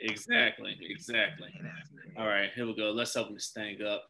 Exactly, exactly. All right, here we go. Let's open this thing up.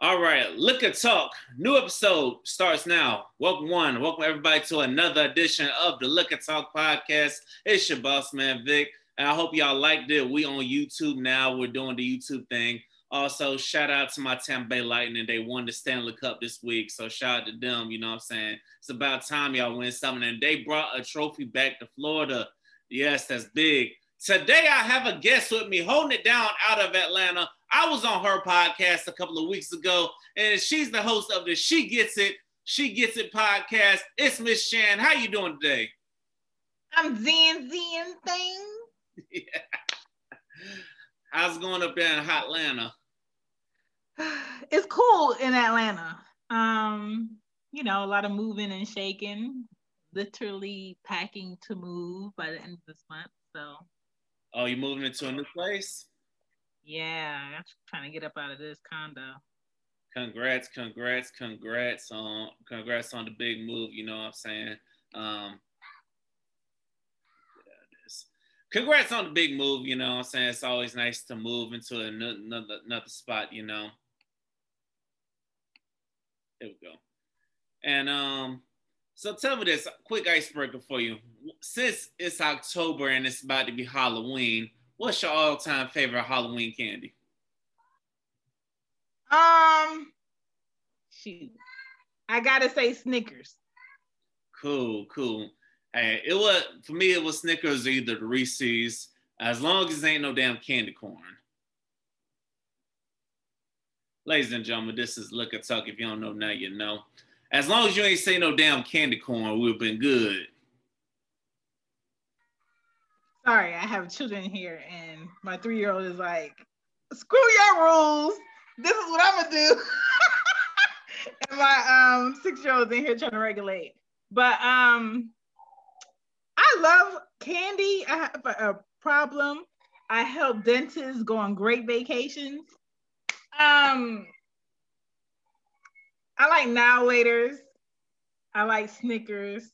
All right, Liquor Talk, new episode starts now. Welcome one, welcome everybody to another edition of the Liquor Talk podcast. It's your boss man Vic, and I hope y'all liked it. We on YouTube now. We're doing the YouTube thing. Also, shout out to my Tampa Bay Lightning. They won the Stanley Cup this week, so shout out to them. You know what I'm saying? It's about time y'all win something, and they brought a trophy back to Florida. Yes, that's big. Today I have a guest with me holding it down out of Atlanta. I was on her podcast a couple of weeks ago, and she's the host of the She Gets It, She Gets It podcast. It's Miss Shan. How you doing today? I'm zen zen thing. yeah. How's it going up there in hot Atlanta? It's cool in Atlanta. Um, you know, a lot of moving and shaking, literally packing to move by the end of this month. So Oh, you moving into a new place? Yeah, I'm trying to get up out of this condo. Congrats, congrats, congrats on congrats on the big move. You know what I'm saying? Um, congrats on the big move. You know what I'm saying? It's always nice to move into another another spot. You know. There we go. And um, so tell me this quick icebreaker for you. Since it's October and it's about to be Halloween, what's your all-time favorite Halloween candy? Um, shoot, I gotta say Snickers. Cool, cool. Hey, it was for me. It was Snickers or either the Reese's, as long as ain't no damn candy corn. Ladies and gentlemen, this is Liquor Talk. If you don't know now, you know. As long as you ain't say no damn candy corn, we've been good. Sorry, I have children here, and my three year old is like, screw your rules. This is what I'm gonna do. and my um, six year old's in here trying to regulate. But um, I love candy. I have a problem. I help dentists go on great vacations. Um, I like now laters. I like Snickers.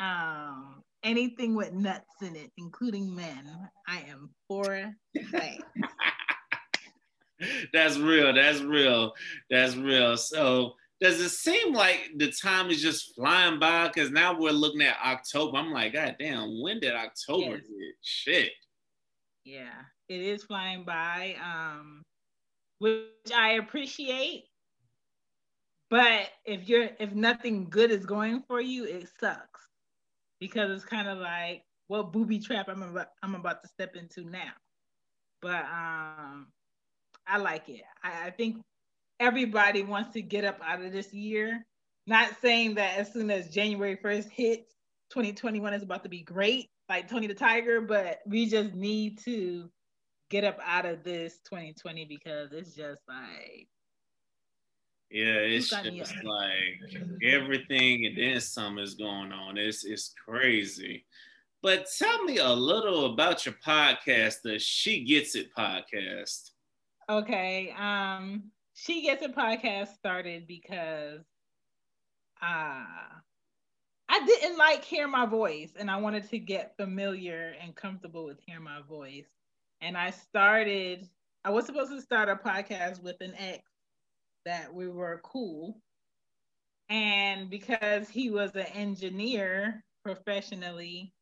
Um, anything with nuts in it, including men, I am for that. That's real. That's real. That's real. So does it seem like the time is just flying by? Because now we're looking at October. I'm like, God damn, when did October yes. hit? Shit. Yeah, it is flying by. Um, which I appreciate but if you're if nothing good is going for you, it sucks because it's kind of like what booby trap I'm about I'm about to step into now. But um, I like it. I, I think everybody wants to get up out of this year. Not saying that as soon as January 1st hits, 2021 is about to be great, like Tony the Tiger, but we just need to get up out of this 2020 because it's just like yeah, it's just like everything and then some is going on. It's it's crazy. But tell me a little about your podcast, the She Gets It podcast. Okay. Um, She Gets It podcast started because uh I didn't like hear my voice and I wanted to get familiar and comfortable with hearing my voice. And I started, I was supposed to start a podcast with an ex that we were cool. And because he was an engineer professionally,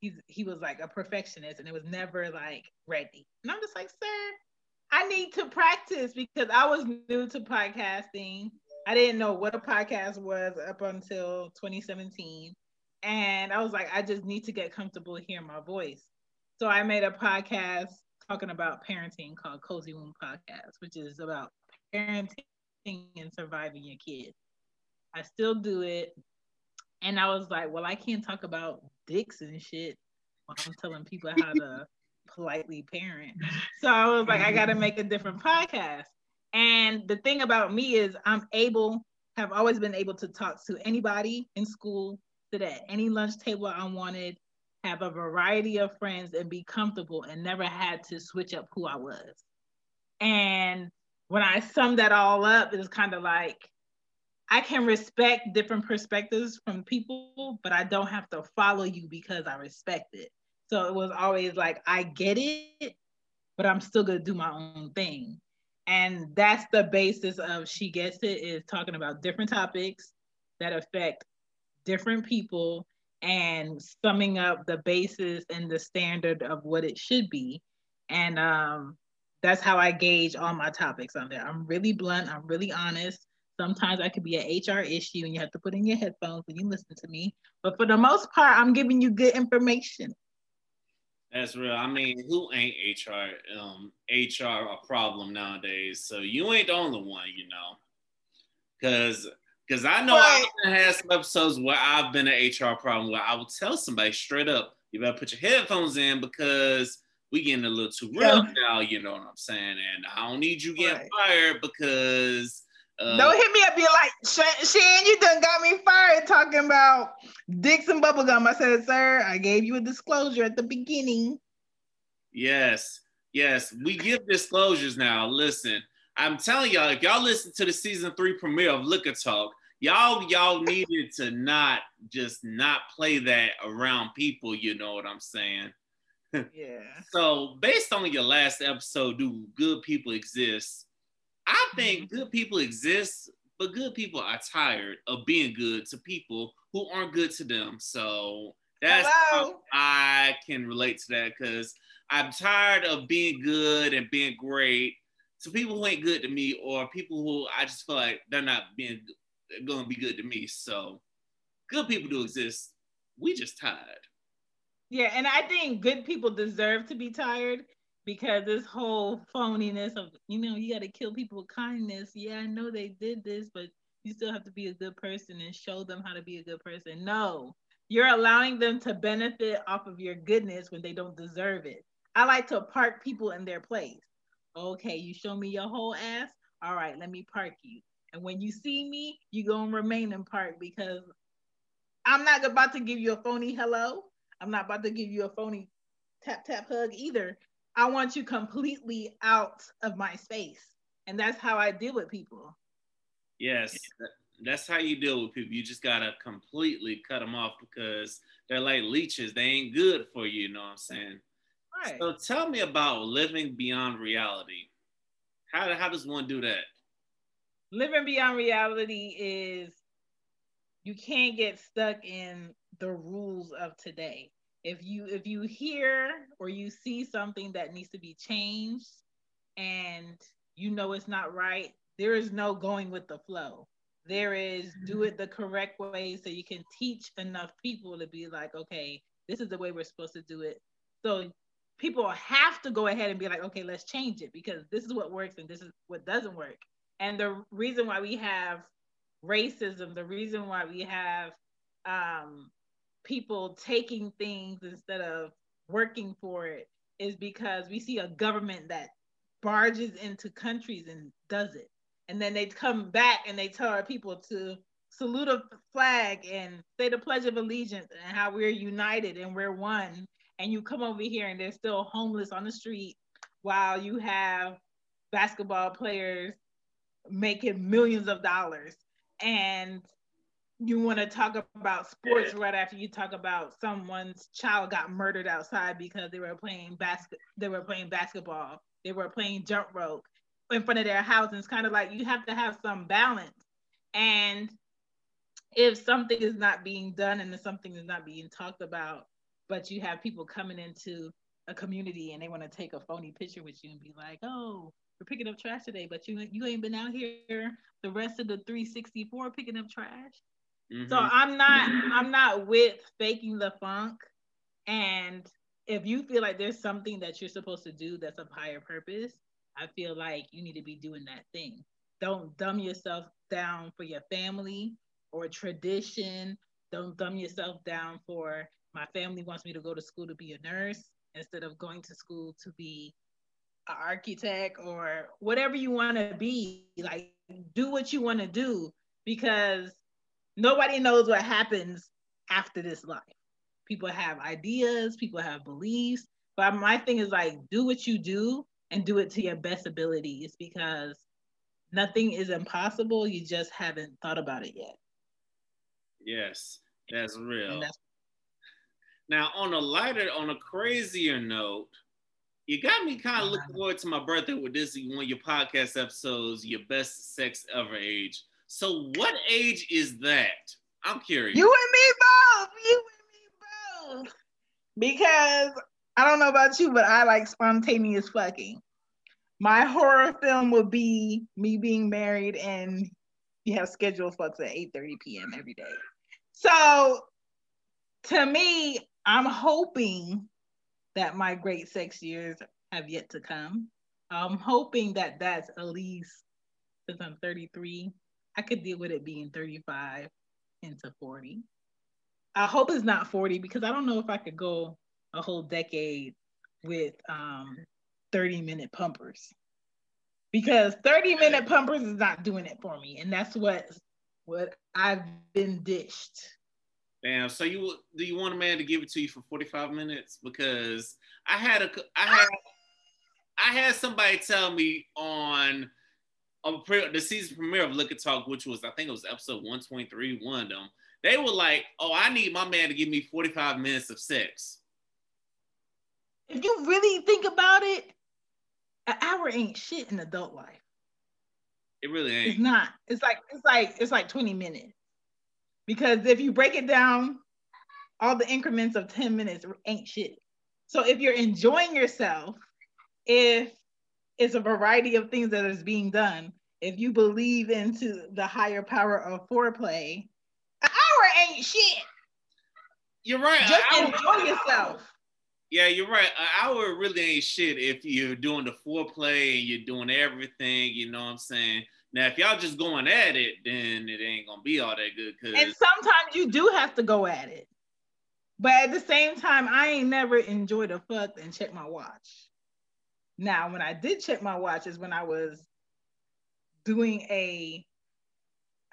he's he was like a perfectionist and it was never like ready. And I'm just like, sir, I need to practice because I was new to podcasting. I didn't know what a podcast was up until 2017. And I was like, I just need to get comfortable hearing my voice. So I made a podcast talking about parenting called Cozy Womb Podcast, which is about parenting and surviving your kids. I still do it. And I was like, well, I can't talk about dicks and shit while I'm telling people how to politely parent. So I was like, I got to make a different podcast. And the thing about me is, I'm able, have always been able to talk to anybody in school, sit at any lunch table I wanted, have a variety of friends, and be comfortable and never had to switch up who I was. And when I sum that all up, it's kind of like I can respect different perspectives from people, but I don't have to follow you because I respect it. So it was always like, I get it, but I'm still gonna do my own thing. And that's the basis of She Gets It is talking about different topics that affect different people and summing up the basis and the standard of what it should be. And um, that's how I gauge all my topics on there. I'm really blunt, I'm really honest. Sometimes I could be an HR issue and you have to put in your headphones when you listen to me. But for the most part, I'm giving you good information. That's real. I mean, who ain't HR um HR a problem nowadays? So you ain't the only one, you know. Cause cause I know right. I've had some episodes where I've been an HR problem where I will tell somebody straight up, you better put your headphones in because we getting a little too real yeah. now, you know what I'm saying? And I don't need you getting right. fired because uh, Don't hit me up. Be like, Shan, you done got me fired talking about dicks and bubblegum. I said, sir, I gave you a disclosure at the beginning. Yes, yes, we give disclosures now. Listen, I'm telling y'all, if y'all listen to the season three premiere of Liquor Talk, y'all y'all needed to not just not play that around people. You know what I'm saying? Yeah. so based on your last episode, do good people exist? I think mm-hmm. good people exist, but good people are tired of being good to people who aren't good to them. So that's Hello. how I can relate to that because I'm tired of being good and being great to people who ain't good to me or people who I just feel like they're not being going to be good to me. So good people do exist. We just tired. Yeah, and I think good people deserve to be tired because this whole phoniness of you know you got to kill people with kindness. Yeah i know they did this but you still have to be a good person and show them how to be a good person. No you're allowing them to benefit off of your goodness when they don't deserve it. I like to park people in their place. Okay you show me your whole ass? All right let me park you. And when you see me you gonna remain in park because i'm not about to give you a phony hello i'm not about to give you a phony tap tap hug either I want you completely out of my space. And that's how I deal with people. Yes, that's how you deal with people. You just gotta completely cut them off because they're like leeches. They ain't good for you. You know what I'm saying? Right. So tell me about living beyond reality. How how does one do that? Living beyond reality is you can't get stuck in the rules of today. If you if you hear or you see something that needs to be changed and you know it's not right there is no going with the flow. There is do it the correct way so you can teach enough people to be like okay this is the way we're supposed to do it. So people have to go ahead and be like okay let's change it because this is what works and this is what doesn't work. And the reason why we have racism the reason why we have um, people taking things instead of working for it is because we see a government that barges into countries and does it. And then they come back and they tell our people to salute a flag and say the Pledge of Allegiance and how we're united and we're one. And you come over here and they're still homeless on the street while you have basketball players making millions of dollars. And you want to talk about sports right after you talk about someone's child got murdered outside because they were playing basket they were playing basketball they were playing jump rope in front of their house and it's kind of like you have to have some balance. And if something is not being done and if something is not being talked about but you have people coming into a community and they want to take a phony picture with you and be like oh we're picking up trash today but you you ain't been out here the rest of the 364 picking up trash Mm-hmm. So I'm not I'm not with faking the funk. And if you feel like there's something that you're supposed to do that's of higher purpose, I feel like you need to be doing that thing. Don't dumb yourself down for your family or tradition. Don't dumb yourself down for my family wants me to go to school to be a nurse instead of going to school to be an architect or whatever you want to be. Like, do what you want to do because nobody knows what happens after this life. People have ideas, people have beliefs, but my thing is like do what you do and do it to your best abilities because nothing is impossible. You just haven't thought about it yet. Yes, that's real. That's, Now, on a lighter, on a crazier note, you got me kind of looking uh-huh. forward to my birthday with this one of your podcast episodes, your best sex ever age. So, what age is that? I'm curious. You and me both. You and me both. Because I don't know about you, but I like spontaneous fucking. My horror film would be me being married and you have scheduled fucks at 8 30 p.m. every day. So to me, I'm hoping that my great sex years have yet to come. I'm hoping that that's at least since I'm 33, I could deal with it being 35 into 40. I hope it's not 40 because I don't know if I could go a whole decade with um 30 minute pumpers. Because 30 minute pumpers is not doing it for me. And that's what what I've been dished. Damn. So you do you want a man to give it to you for 45 minutes? Because I had a I had I had somebody tell me on on the season premiere of Liquor Talk, which was I think it was episode 123, one of them. They were like, "Oh, I need my man to give me 45 minutes of sex." If you really think about it, an hour ain't shit in adult life. It really ain't. It's not. It's like it's like it's like 20 minutes. Because if you break it down, all the increments of 10 minutes ain't shit. So if you're enjoying yourself, if it's a variety of things that is being done, if you believe into the higher power of foreplay, an hour ain't shit. You're right. Just enjoy yourself. Yeah, you're right. An hour really ain't shit if you're doing the foreplay and you're doing everything. You know what I'm saying? Now, if y'all just going at it, then it ain't gonna be all that good. Cause and sometimes you do have to go at it, but at the same time, I ain't never enjoyed a fuck and check my watch. Now, when I did check my watch, is when I was doing a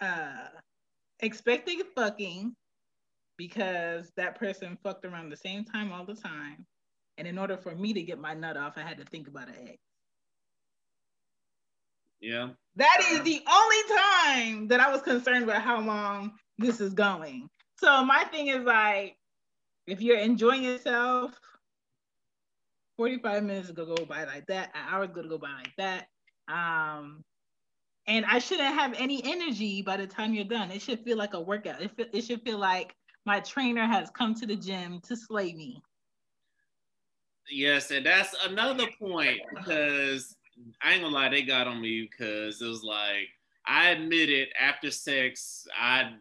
uh expecting fucking because that person fucked around the same time all the time. And in order for me to get my nut off, I had to think about an egg. Yeah. That is the only time that I was concerned about how long this is going. So my thing is like, if you're enjoying yourself, 45 minutes is gonna go by like that, an hour is gonna go by like that. Um, and I shouldn't have any energy by the time you're done. It should feel like a workout. It, it should feel like my trainer has come to the gym to slay me. Yes, and that's another point because I ain't gonna lie, they got on me because it was like I admitted after sex, I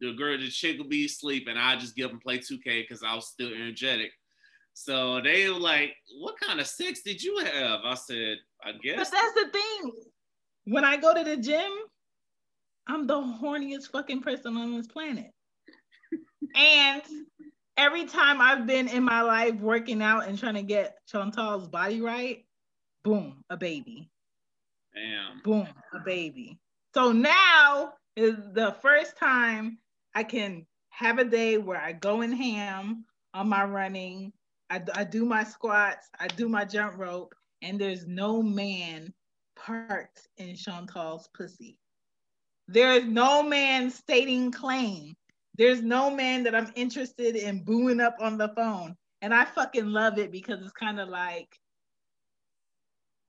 the girl, the chick will be sleeping. I just give them play 2K because I was still energetic. So they were like, "What kind of sex did you have?" I said, "I guess." But that's the thing. When I go to the gym, I'm the horniest fucking person on this planet. and every time I've been in my life working out and trying to get Chantal's body right, boom, a baby. Damn. Boom, a baby. So now is the first time I can have a day where I go in ham on my running. I, I do my squats, I do my jump rope, and there's no man parked in Chantal's pussy. There is no man stating claim there's no man that I'm interested in booing up on the phone. And I fucking love it because it's kind of like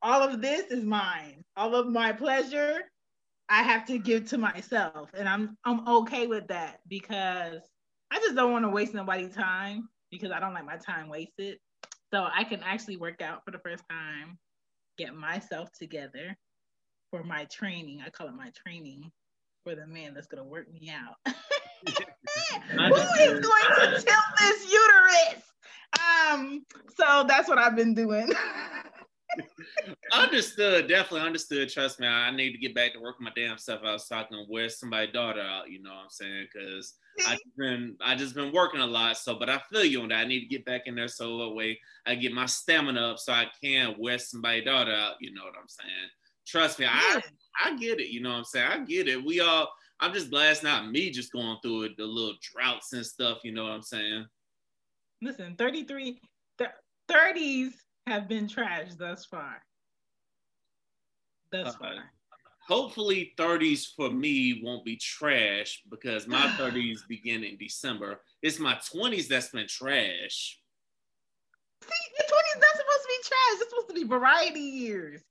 all of this is mine. All of my pleasure I have to give to myself. And I'm I'm okay with that because I just don't want to waste nobody's time because I don't like my time wasted. So I can actually work out for the first time, get myself together for my training. I call it my training for the man that's gonna work me out. Who is going to tilt this uterus? Um, so that's what I've been doing. understood, definitely understood. Trust me, I need to get back to working my damn stuff out so I can wear somebody's daughter out. You know what I'm saying? Because I just been I just been working a lot. So, but I feel you on that. I need to get back in there so that way I get my stamina up so I can wear somebody's daughter out. You know what I'm saying? Trust me, I I get it. You know what I'm saying? I get it. We all I'm just glad it's not me just going through it, the little droughts and stuff. You know what I'm saying? Listen, 33, th- 30s have been trashed thus far. Thus uh, far. hopefully 30s for me won't be trash because my 30s begin in December. It's my 20s that's been trash. See, the 20s not supposed to be trash. It's supposed to be variety years.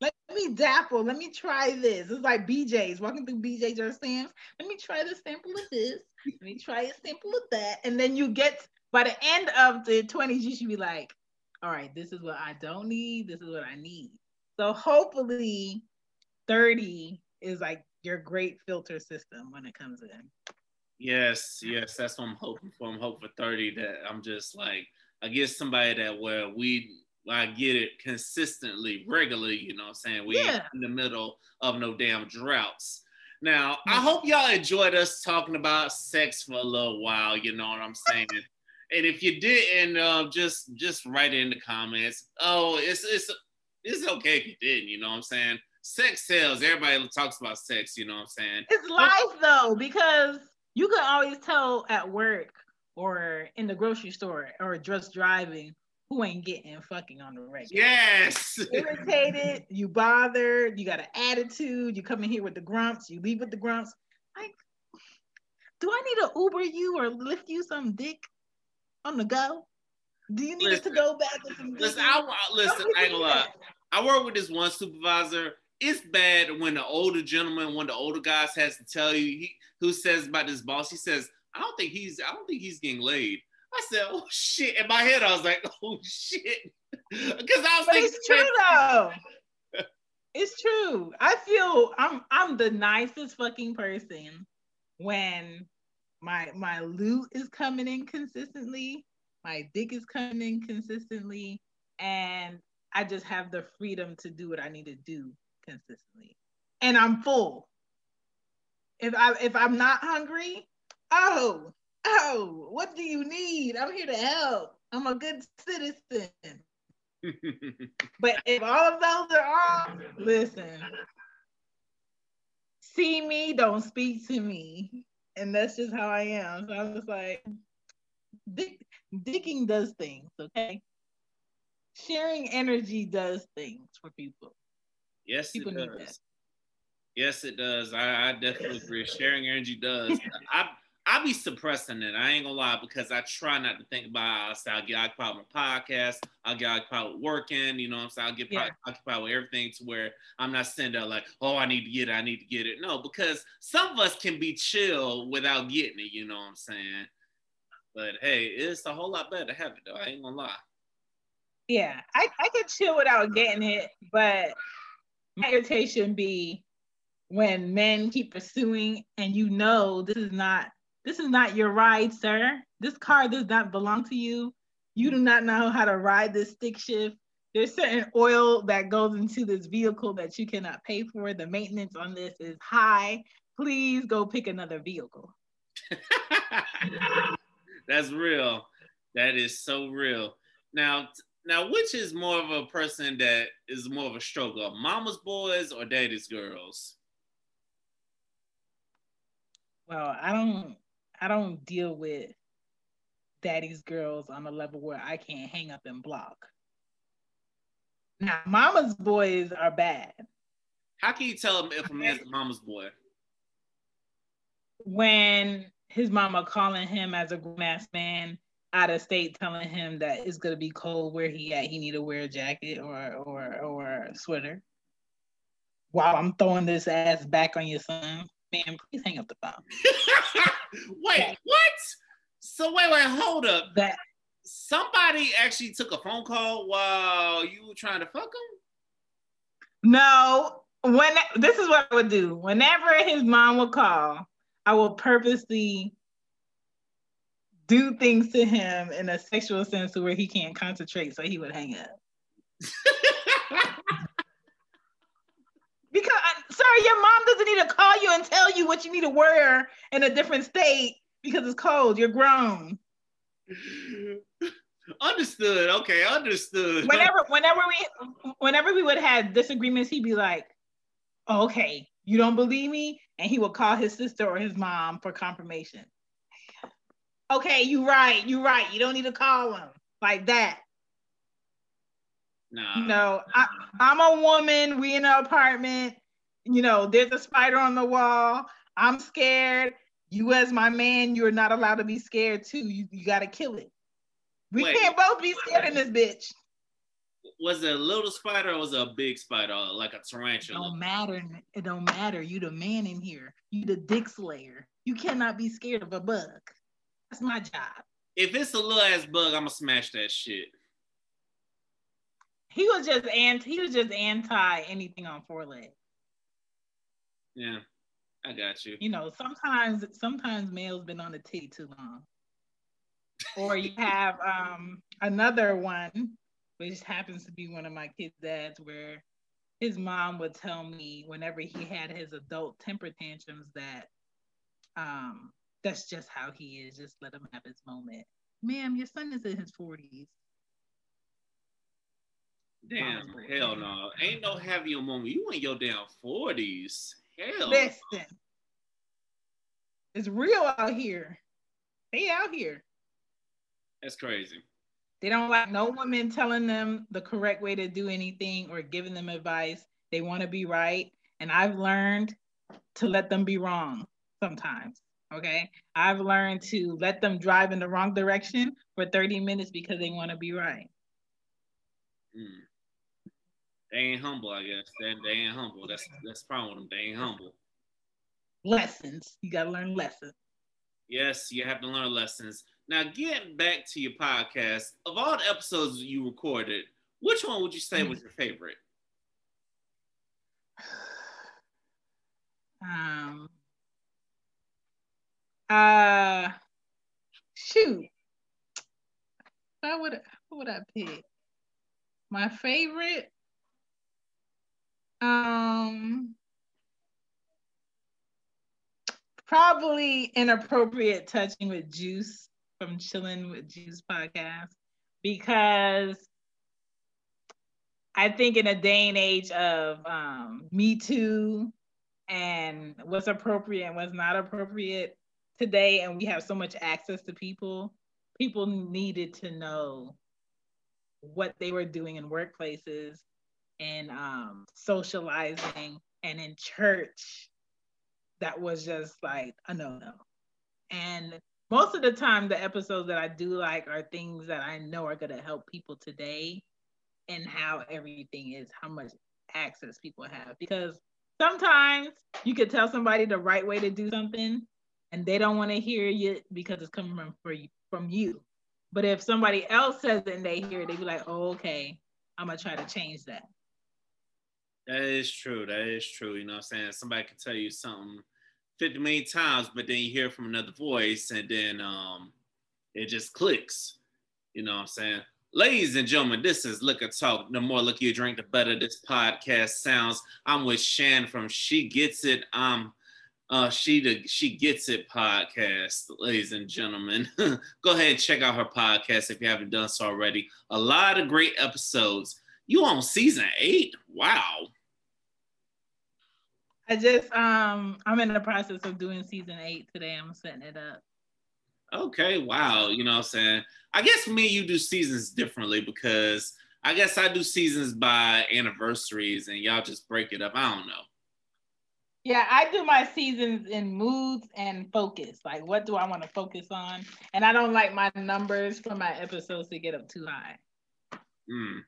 Let me dapple. Let me try this. It's like BJ's walking through BJ's or Sam's. Let me try the sample of this. Let me try a sample of that. And then you get by the end of the 20s, you should be like, all right, this is what I don't need. This is what I need. So hopefully 30 is like your great filter system when it comes in. Yes, yes, that's what I'm hoping for. I'm hoping for 30 that I'm just like I get somebody that where we I get it consistently, regularly, you know what I'm saying? We yeah. in the middle of no damn droughts. Now, I hope y'all enjoyed us talking about sex for a little while, you know what I'm saying? And if you didn't, uh, just just write it in the comments. Oh, it's it's it's okay if you didn't, you know what I'm saying? Sex sells. Everybody talks about sex, you know what I'm saying? It's life though, because you can always tell at work or in the grocery store or just driving who ain't getting fucking on the regular. Yes. Irritated, you bothered, you got an attitude, you come in here with the grumps, you leave with the grumps. Like, do I need to Uber you or Lyft you some dick on the go? Do you need listen, to go back some Listen, I, listen, I ain't gonna lie. I work with this one supervisor. It's bad when the older gentleman, one of the older guys has to tell you he, who says about this boss. He says, I don't think he's I don't think he's getting laid. I said, oh shit. In my head, I was like, oh shit. Because I was but thinking, it's true though. it's true. I feel I'm I'm the nicest fucking person when my my loot is coming in consistently, my dick is coming in consistently, and I just have the freedom to do what I need to do consistently. And I'm full. If I if I'm not hungry, oh, oh, what do you need? I'm here to help. I'm a good citizen. but if all of those are off, listen. See me, don't speak to me. And that's just how I am. So I'm just like, dick, dicking does things, okay? Sharing energy does things for people. Yes, people it does. Yes, it does. I, I definitely agree. Sharing energy does. I I be suppressing it. I ain't gonna lie because I try not to think about. It. I get occupied with my podcast. I'll get occupied with working. You know what I'm saying? I'll get yeah. occupied with everything to where I'm not sitting there like, oh, I need to get it. I need to get it. No, because some of us can be chill without getting it. You know what I'm saying? But hey, it's a whole lot better to have it though. I ain't gonna lie. Yeah, I I can chill without getting it, but my irritation be when men keep pursuing and you know this is not this is not your ride, sir. This car does not belong to you. You do not know how to ride this stick shift. There's certain oil that goes into this vehicle that you cannot pay for. The maintenance on this is high. Please go pick another vehicle. That's real. That is so real. Now, now, which is more of a person that is more of a struggle, mama's boys or daddy's girls? Well, I don't I don't deal with daddy's girls on a level where I can't hang up and block. Now, mama's boys are bad. How can you tell if a man's a mama's boy? When his mama calling him as a grown ass man out of state, telling him that it's gonna be cold where he at, he need to wear a jacket or or or a sweater. While I'm throwing this ass back on your son man, please hang up the phone. wait, what? So wait, wait, hold up. That somebody actually took a phone call while you were trying to fuck him? No. When this is what I would do. Whenever his mom would call, I will purposely do things to him in a sexual sense to where he can't concentrate, so he would hang up. Because, uh, sorry, your mom doesn't need to call you and tell you what you need to wear in a different state because it's cold. You're grown. Understood. Okay, understood. Whenever, whenever we, whenever we would have disagreements, he'd be like, oh, "Okay, you don't believe me," and he would call his sister or his mom for confirmation. Okay, you're right. You're right. You don't need to call him like that. No. No, I, I'm a woman. We in an apartment. you know, there's a spider on the wall. I'm scared. You, as my man, you're not allowed to be scared too. You, you got to kill it. We Wait, can't both be scared in this bitch. Was it a little spider or was it a big spider, like a tarantula? It don't matter. It don't matter. You the man in here. You the dick slayer. You cannot be scared of a bug. That's my job. If it's a little ass bug, I'm gonna smash that shit. He was just anti. He was just anti anything on four legs. Yeah, I got you. You know, sometimes sometimes males been on the tee too long. or you have um another one, which happens to be one of my kids' dads, where his mom would tell me whenever he had his adult temper tantrums that um that's just how he is. Just let him have his moment. Ma'am, your son is in his 40s. Damn, hell no. Ain't no having a moment. You in your damn 40s. Hell. Listen. It's real out here. They out here. That's crazy. They don't like no woman telling them the correct way to do anything or giving them advice. They want to be right. And I've learned to let them be wrong sometimes. Okay. I've learned to let them drive in the wrong direction for 30 minutes because they want to be right. Mm. They ain't humble, I guess. They, they ain't humble. That's that's the problem with them. They ain't humble. Lessons. You gotta learn lessons. Yes, you have to learn lessons. Now, getting back to your podcast, of all the episodes you recorded, which one would you say was your favorite? Um. Uh. Shoot. What would what would I pick? My favorite. Um, probably inappropriate touching with Juice from Chilling with Juice podcast because I think in a day and age of um, Me Too and what's appropriate and what's not appropriate today, and we have so much access to people, people needed to know what they were doing in workplaces and um, socializing and in church that was just like a no no. And most of the time, the episodes that I do like are things that I know are going to help people today and how everything is, how much access people have. Because sometimes you could tell somebody the right way to do something and they don't want to hear it because it's coming from, from you. But if somebody else says it and they hear it, they be like, oh, okay, I'm going to try to change that. That is true. That is true. You know what I'm saying? Somebody can tell you something 50 million times, but then you hear from another voice and then um, it just clicks. You know what I'm saying? Ladies and gentlemen, this is Liquor Talk. The more liquor you drink, the better this podcast sounds. I'm with Shan from She Gets It. I'm uh, she the She Gets It podcast, ladies and gentlemen. Go ahead and check out her podcast if you haven't done so already. A lot of great episodes. You on season eight? Wow. I just um I'm in the process of doing season eight today. I'm setting it up. Okay, wow. You know what I'm saying? I guess me you do seasons differently because I guess I do seasons by anniversaries and y'all just break it up. I don't know. Yeah, I do my seasons in moods and focus. Like what do I want to focus on? And I don't like my numbers for my episodes to get up too high. Hmm.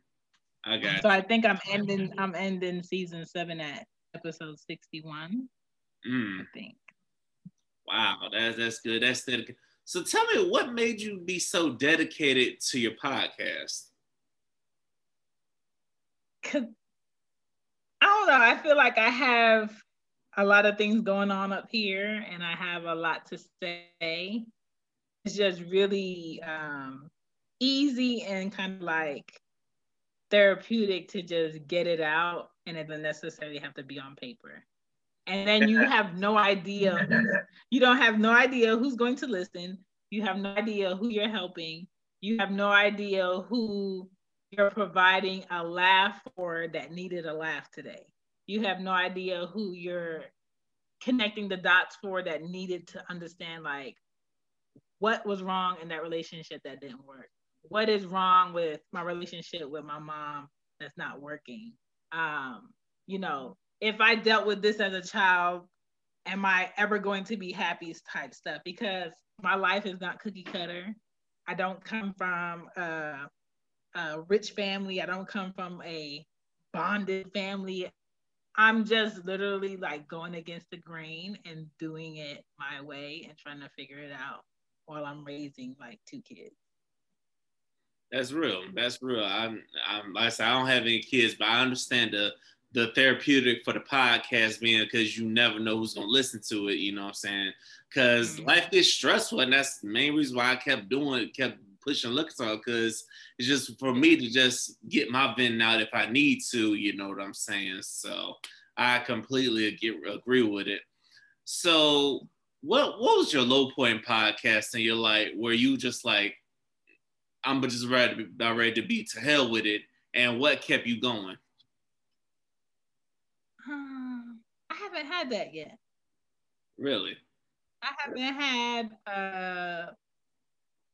I got. So I think I'm ending. I'm ending season seven at episode sixty-one. Mm. I think. Wow, that's that's good. That's good. So tell me, what made you be so dedicated to your podcast? Cause I don't know. I feel like I have a lot of things going on up here, and I have a lot to say. It's just really um, easy and kind of like therapeutic to just get it out and it doesn't necessarily have to be on paper. And then you have no idea, you don't have no idea who's going to listen. You have no idea who you're helping. You have no idea who you're providing a laugh for that needed a laugh today. You have no idea who you're connecting the dots for that needed to understand like what was wrong in that relationship that didn't work what is wrong with my relationship with my mom that's not working um you know if I dealt with this as a child, am I ever going to be happy type stuff? Because my life is not cookie cutter. I don't come from a, a rich family. I don't come from a bonded family. I'm just literally like going against the grain and doing it my way and trying to figure it out while I'm raising like two kids. That's real. That's real. I'm, I'm like I said, I don't have any kids, but I understand the the therapeutic for the podcast being because you never know who's gonna listen to it. You know what I'm saying? Because mm-hmm. life gets stressful, and that's the main reason why I kept doing it, kept pushing on. Because it's just for me to just get my vent out if I need to. You know what I'm saying? So I completely get, agree with it. So what what was your low point in podcasting? You're like where you just like I'm just ready to be, ready to be to hell with it, and what kept you going? Um, I haven't had that yet. Really? I haven't had uh,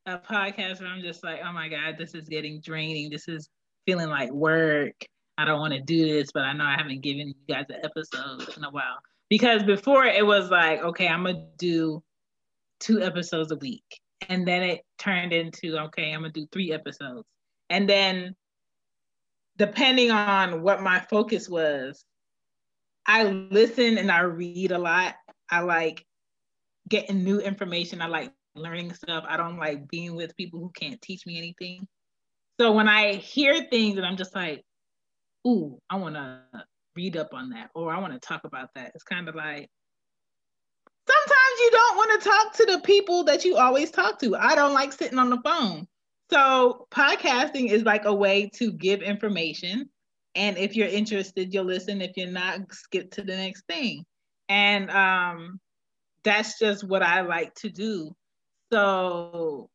a podcast where I'm just like, oh my God, this is getting draining. This is feeling like work. I don't want to do this, but I know I haven't given you guys an episode in a while. Because before it was like, okay, I'm going to do two episodes a week. And then it turned into, okay, I'm to do three episodes. And then depending on what my focus was, I listen and I read a lot. I like getting new information. I like learning stuff. I don't like being with people who can't teach me anything. So when I hear things and I'm just like, ooh, I want to read up on that or I want to talk about that. It's kind of like sometimes you don't want to talk to the people that you always talk to. I don't like sitting on the phone. So podcasting is like a way to give information and if you're interested you'll listen. If you're not skip to the next thing. And um that's just what i like to do. So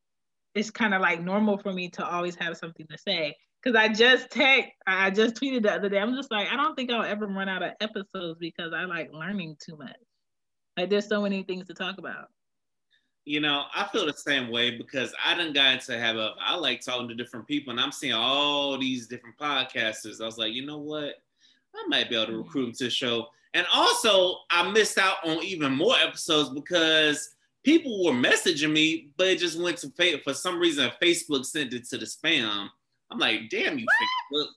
it's kind of like normal for me to always have something to say. Because i just tech i just tweeted the other day. I'm just like i don't think i'll ever run out of episodes because i like learning too much like there's so many things to talk about you know, I feel the same way because I didn't got into have a I like talking to different people and I'm seeing all these different podcasters. I was like, you know what? I might be able to recruit them to the show. And also I missed out on even more episodes because people were messaging me, but it just went to for some reason Facebook sent it to the spam. I'm like, damn you Facebook.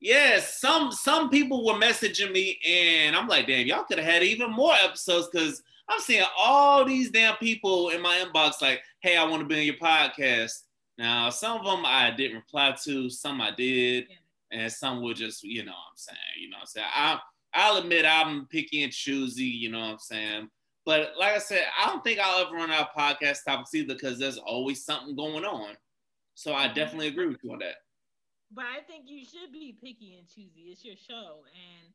Yes, some some people were messaging me and I'm like, damn, y'all could have had even more episodes because I'm seeing all these damn people in my inbox like, hey, I want to be on your podcast. Now, some of them I didn't reply to, some I did, and some were just, you know what I'm saying, you know what I'm saying. I, I'll admit I'm picky and choosy, you know what I'm saying. But like I said, I don't think I'll ever run out of podcast topics either because there's always something going on. So I definitely agree with you on that. But I think you should be picky and choosy. It's your show, and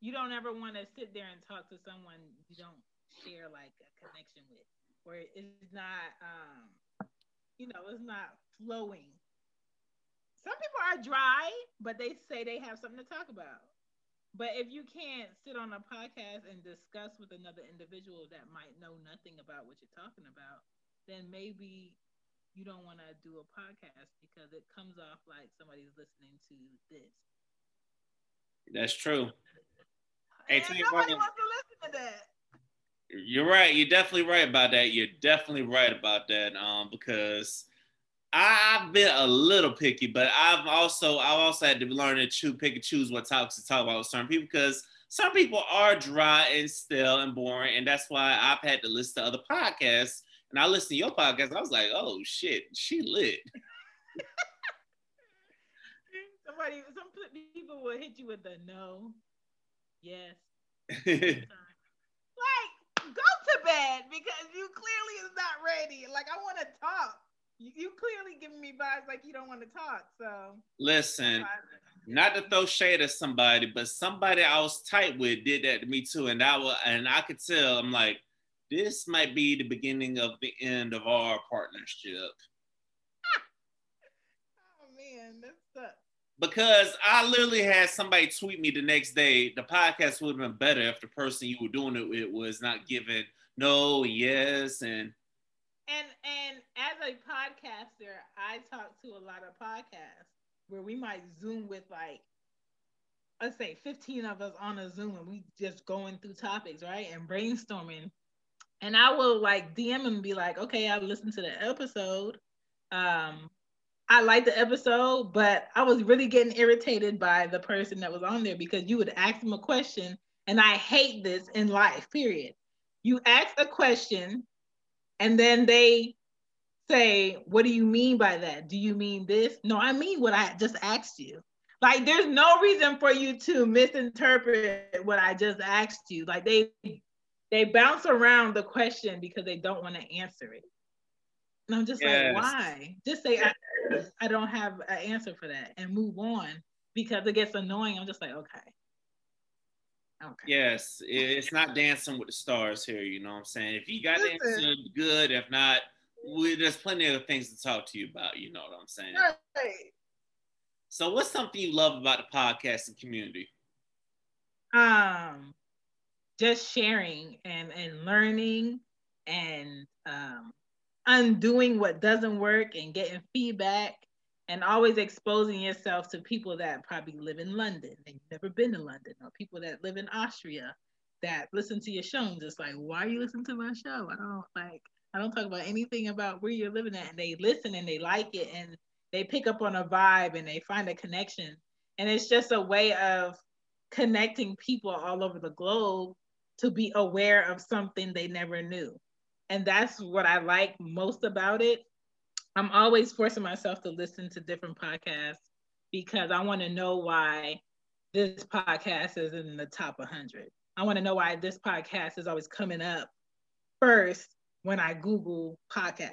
you don't ever want to sit there and talk to someone you don't share like a connection with, where it's not, um, you know, it's not flowing. Some people are dry, but they say they have something to talk about. But if you can't sit on a podcast and discuss with another individual that might know nothing about what you're talking about, then maybe you don't want to do a podcast because it comes off like somebody's listening to this. That's true. Hey, nobody wants to listen to that. You're right. You're definitely right about that. You're definitely right about that. Um, because I've been a little picky, but I've also I've also had to learn to choose, pick and choose what topics to talk about with certain people because some people are dry and stale and boring, and that's why I've had to listen to other podcasts. And I listened to your podcast. I was like, oh shit, she lit. Somebody, some people will hit you with the no, yes. like go to bed because you clearly is not ready. Like I want to talk. You, you clearly giving me vibes like you don't want to talk. So listen, not to throw shade at somebody, but somebody I was tight with did that to me too, and I was, and I could tell. I'm like, this might be the beginning of the end of our partnership. oh man, that sucks because I literally had somebody tweet me the next day. The podcast would have been better if the person you were doing it with was not giving no, yes, and and and as a podcaster, I talk to a lot of podcasts where we might zoom with like let's say 15 of us on a Zoom and we just going through topics, right? And brainstorming. And I will like DM and be like, okay, I listened to the episode. Um, I liked the episode, but I was really getting irritated by the person that was on there because you would ask them a question, and I hate this in life, period. You ask a question, and then they say, What do you mean by that? Do you mean this? No, I mean what I just asked you. Like, there's no reason for you to misinterpret what I just asked you. Like, they they bounce around the question because they don't want to answer it. And I'm just yes. like, why? Just say I, I don't have an answer for that and move on because it gets annoying. I'm just like, okay. Okay. Yes, it's not dancing with the stars here. You know what I'm saying? If you got the answer, good. If not, we, there's plenty of things to talk to you about. You know what I'm saying? Right. So, what's something you love about the podcasting community? Um, just sharing and and learning and um undoing what doesn't work and getting feedback and always exposing yourself to people that probably live in London you've never been to London or people that live in Austria that listen to your show and just like, why are you listening to my show? I don't like, I don't talk about anything about where you're living at. And they listen and they like it and they pick up on a vibe and they find a connection. And it's just a way of connecting people all over the globe to be aware of something they never knew and that's what I like most about it. I'm always forcing myself to listen to different podcasts because I want to know why this podcast is in the top 100. I want to know why this podcast is always coming up first when I Google podcast.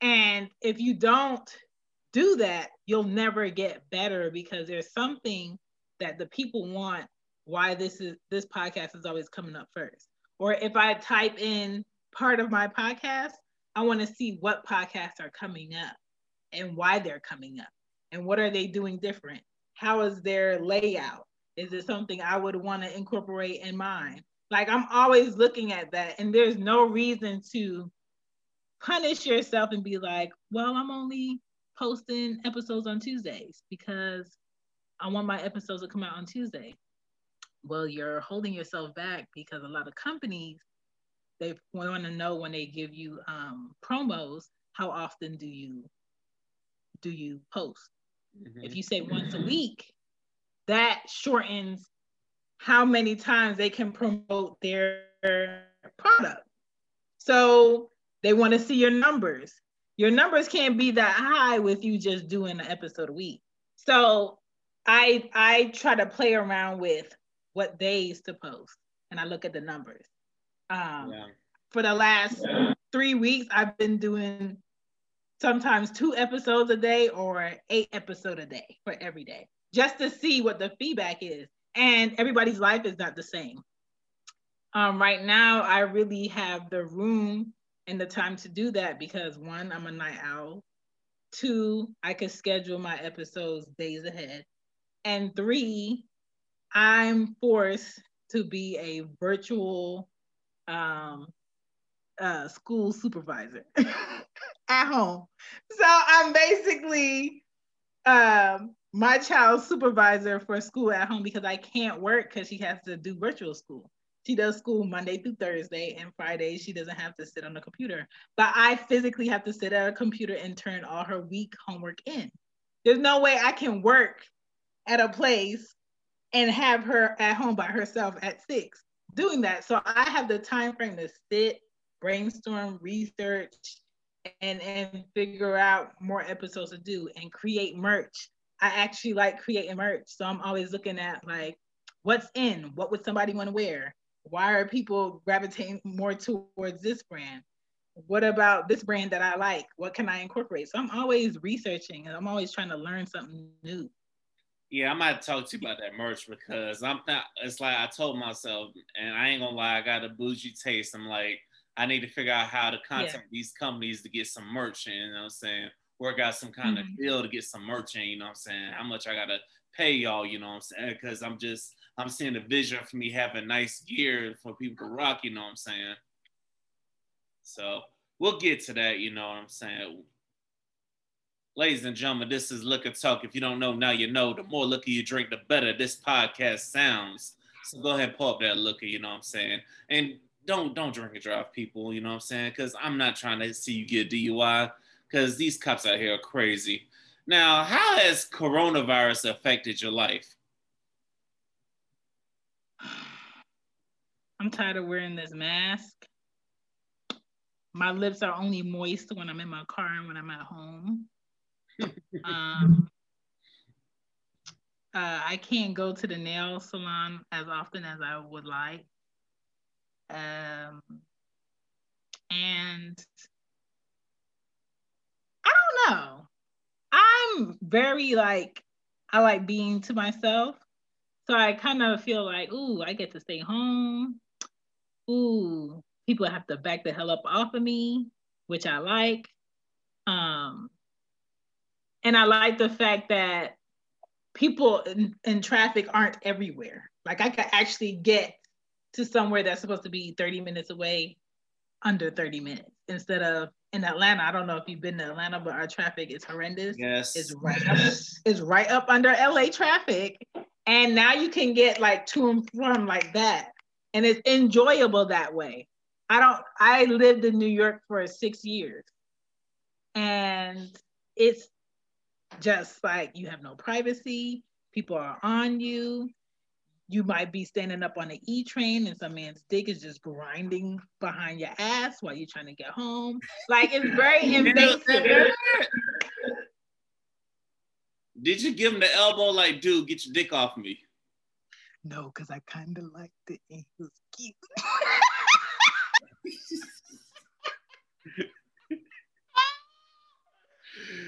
And if you don't do that, you'll never get better because there's something that the people want why this is this podcast is always coming up first. Or if I type in part of my podcast, I want to see what podcasts are coming up and why they're coming up and what are they doing different. How is their layout? Is it something I would want to incorporate in mine? Like I'm always looking at that, and there's no reason to punish yourself and be like, well, I'm only posting episodes on Tuesdays because I want my episodes to come out on Tuesday. Well, you're holding yourself back because a lot of companies they want to know when they give you um, promos, how often do you do you post? Mm-hmm. If you say once a week, that shortens how many times they can promote their product. So they want to see your numbers. Your numbers can't be that high with you just doing an episode a week. So I I try to play around with what days to post and I look at the numbers. Um, yeah. For the last yeah. three weeks, I've been doing sometimes two episodes a day or eight episode a day for every day, just to see what the feedback is. And everybody's life is not the same. Um, right now, I really have the room and the time to do that because one, I'm a night owl. Two, I can schedule my episodes days ahead. And three, I'm forced to be a virtual um, uh, school supervisor at home. So I'm basically um, my child's supervisor for school at home because I can't work because she has to do virtual school. She does school Monday through Thursday, and Friday she doesn't have to sit on the computer. But I physically have to sit at a computer and turn all her week homework in. There's no way I can work at a place and have her at home by herself at six doing that. So I have the time frame to sit, brainstorm, research, and and figure out more episodes to do and create merch. I actually like creating merch. So I'm always looking at like what's in, what would somebody want to wear? Why are people gravitating more towards this brand? What about this brand that I like? What can I incorporate? So I'm always researching and I'm always trying to learn something new. Yeah, I might talk to you about that merch because I'm not. It's like I told myself, and I ain't gonna lie, I got a bougie taste. I'm like, I need to figure out how to contact yeah. these companies to get some merch in. You know what I'm saying? Work out some kind mm-hmm. of deal to get some merch in. You know what I'm saying? How much I gotta pay y'all? You know what I'm saying? Because I'm just I'm seeing the vision for me having nice gear for people to rock. You know what I'm saying? So we'll get to that. You know what I'm saying? Ladies and gentlemen, this is Liquor Talk. If you don't know, now you know. The more liquor you drink, the better this podcast sounds. So go ahead and pull up that liquor, you know what I'm saying? And don't don't drink and drive, people, you know what I'm saying? Because I'm not trying to see you get DUI, because these cops out here are crazy. Now, how has coronavirus affected your life? I'm tired of wearing this mask. My lips are only moist when I'm in my car and when I'm at home. Um, uh, I can't go to the nail salon as often as I would like. Um, and I don't know. I'm very like, I like being to myself. So I kind of feel like, ooh, I get to stay home. Ooh, people have to back the hell up off of me, which I like. Um, and I like the fact that people in, in traffic aren't everywhere. Like I could actually get to somewhere that's supposed to be 30 minutes away under 30 minutes instead of in Atlanta. I don't know if you've been to Atlanta, but our traffic is horrendous. Yes. It's right up, it's right up under LA traffic. And now you can get like to and from like that. And it's enjoyable that way. I don't, I lived in New York for six years. And it's just like you have no privacy, people are on you. You might be standing up on an E train and some man's dick is just grinding behind your ass while you're trying to get home. Like it's very invasive. Did you give him the elbow like, dude, get your dick off me? No, because I kind of liked it and he was cute.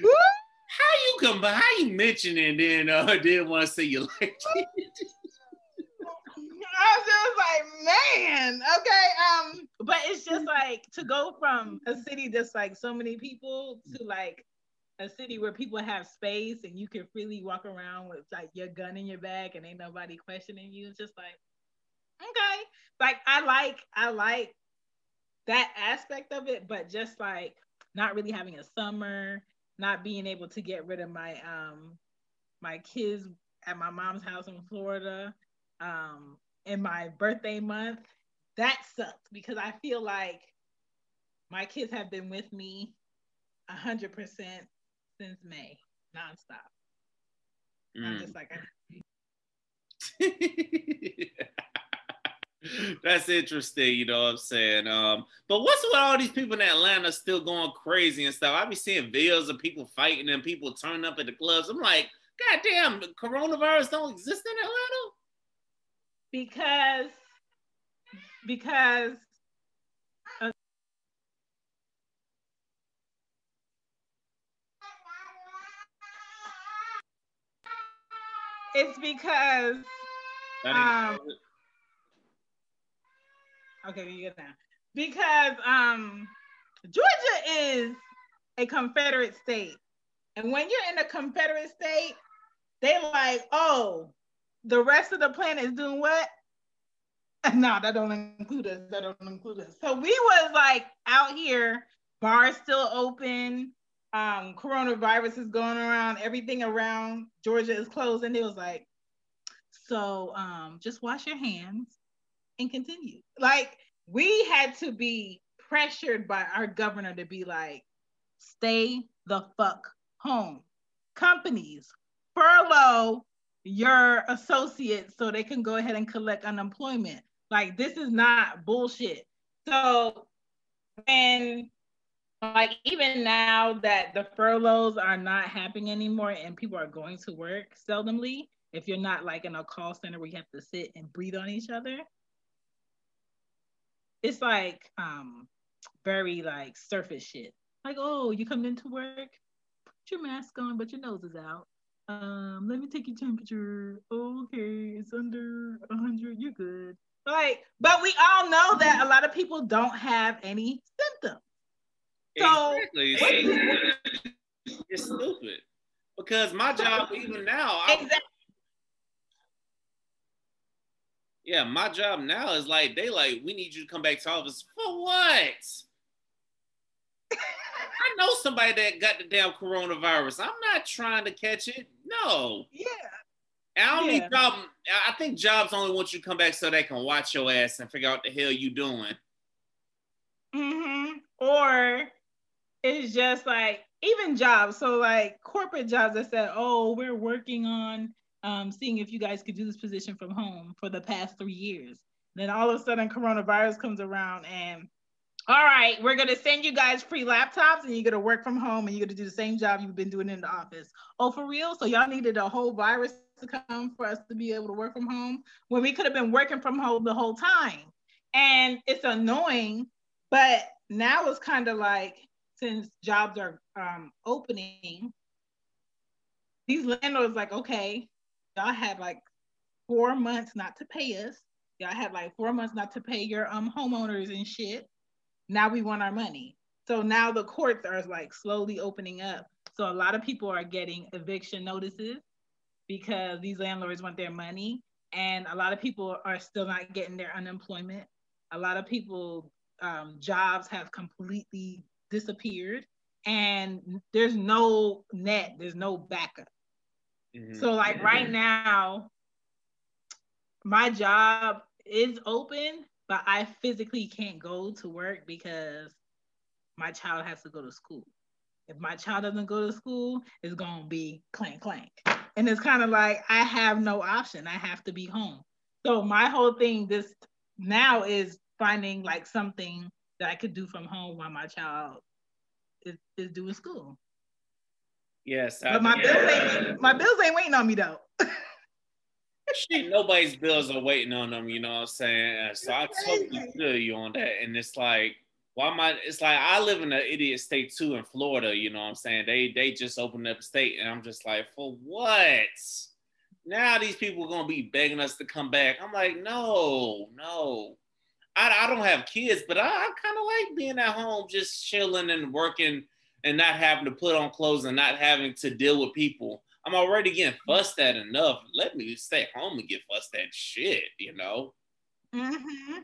How you come by? How you mention it then uh, didn't want to say you liked it? I was just like, man, okay. Um, but it's just like to go from a city that's like so many people to like a city where people have space and you can freely walk around with like your gun in your bag and ain't nobody questioning you. It's just like, okay. Like I like I like that aspect of it, but just like not really having a summer, not being able to get rid of my um my kids at my mom's house in Florida um in my birthday month that sucks because I feel like my kids have been with me a hundred percent since May nonstop. Mm. I'm just like That's interesting, you know what I'm saying? Um, but what's with all these people in Atlanta still going crazy and stuff? I be seeing videos of people fighting and people turning up at the clubs. I'm like, God damn, coronavirus don't exist in Atlanta? Because because uh, it's because um, Okay, you get that. Because um Georgia is a Confederate state. And when you're in a Confederate state, they like, oh, the rest of the planet is doing what? no, that don't include us. That don't include us. So we was like out here, bars still open, um, coronavirus is going around, everything around Georgia is closed, and it was like, so um, just wash your hands and continue. Like we had to be pressured by our governor to be like, stay the fuck home. Companies furlough your associates so they can go ahead and collect unemployment. Like this is not bullshit. So and like even now that the furloughs are not happening anymore and people are going to work seldomly, if you're not like in a call center where you have to sit and breathe on each other, it's like um very like surface shit. Like, oh, you come into work, put your mask on, but your nose is out. Um, let me take your temperature. okay, it's under 100. You're good. Like, but we all know that a lot of people don't have any symptoms. So exactly. it's stupid. Because my job, even now, exactly. Yeah, my job now is like they like we need you to come back to office for what? I know somebody that got the damn coronavirus. I'm not trying to catch it. No. Yeah. I don't Yeah. need job. I think jobs only want you to come back so they can watch your ass and figure out what the hell you doing. Mm-hmm. Or it's just like even jobs. So like corporate jobs that said, "Oh, we're working on um, seeing if you guys could do this position from home for the past three years." Then all of a sudden, coronavirus comes around and all right, we're gonna send you guys free laptops and you're gonna work from home and you're gonna do the same job you've been doing in the office. Oh, for real? So y'all needed a whole virus to come for us to be able to work from home when we could have been working from home the whole time. And it's annoying, but now it's kind of like since jobs are um, opening, these landlords like, okay, y'all had like four months not to pay us. Y'all had like four months not to pay your um homeowners and shit. Now we want our money. So now the courts are like slowly opening up. So a lot of people are getting eviction notices because these landlords want their money. And a lot of people are still not getting their unemployment. A lot of people um, jobs have completely disappeared and there's no net, there's no backup. Mhm. So like right now, my job is open, but I physically can't go to work because my child has to go to school. If my child doesn't go to school, it's gonna be clank clank. And it's kind of like I have no option. I have to be home. So my whole thing this now is finding like something that I could do from home while my child is, is doing school. Yes, I But my bills ain't my bills ain't waiting on me though. shit, nobody's bills are waiting on them, you know what I'm saying? So I totally feel you on that. And it's like, why am I it's like I live in an idiot state too in Florida, you know what I'm saying? They they just opened up a state and I'm just like, for what? Now these people are gonna be begging us to come back. I'm like, no, no. I, I don't have kids, but I, I kind of like being at home, just chilling and working and not having to put on clothes and not having to deal with people. I'm already getting fussed at enough. Let me stay home and get fussed at shit, you know? Mm-hmm.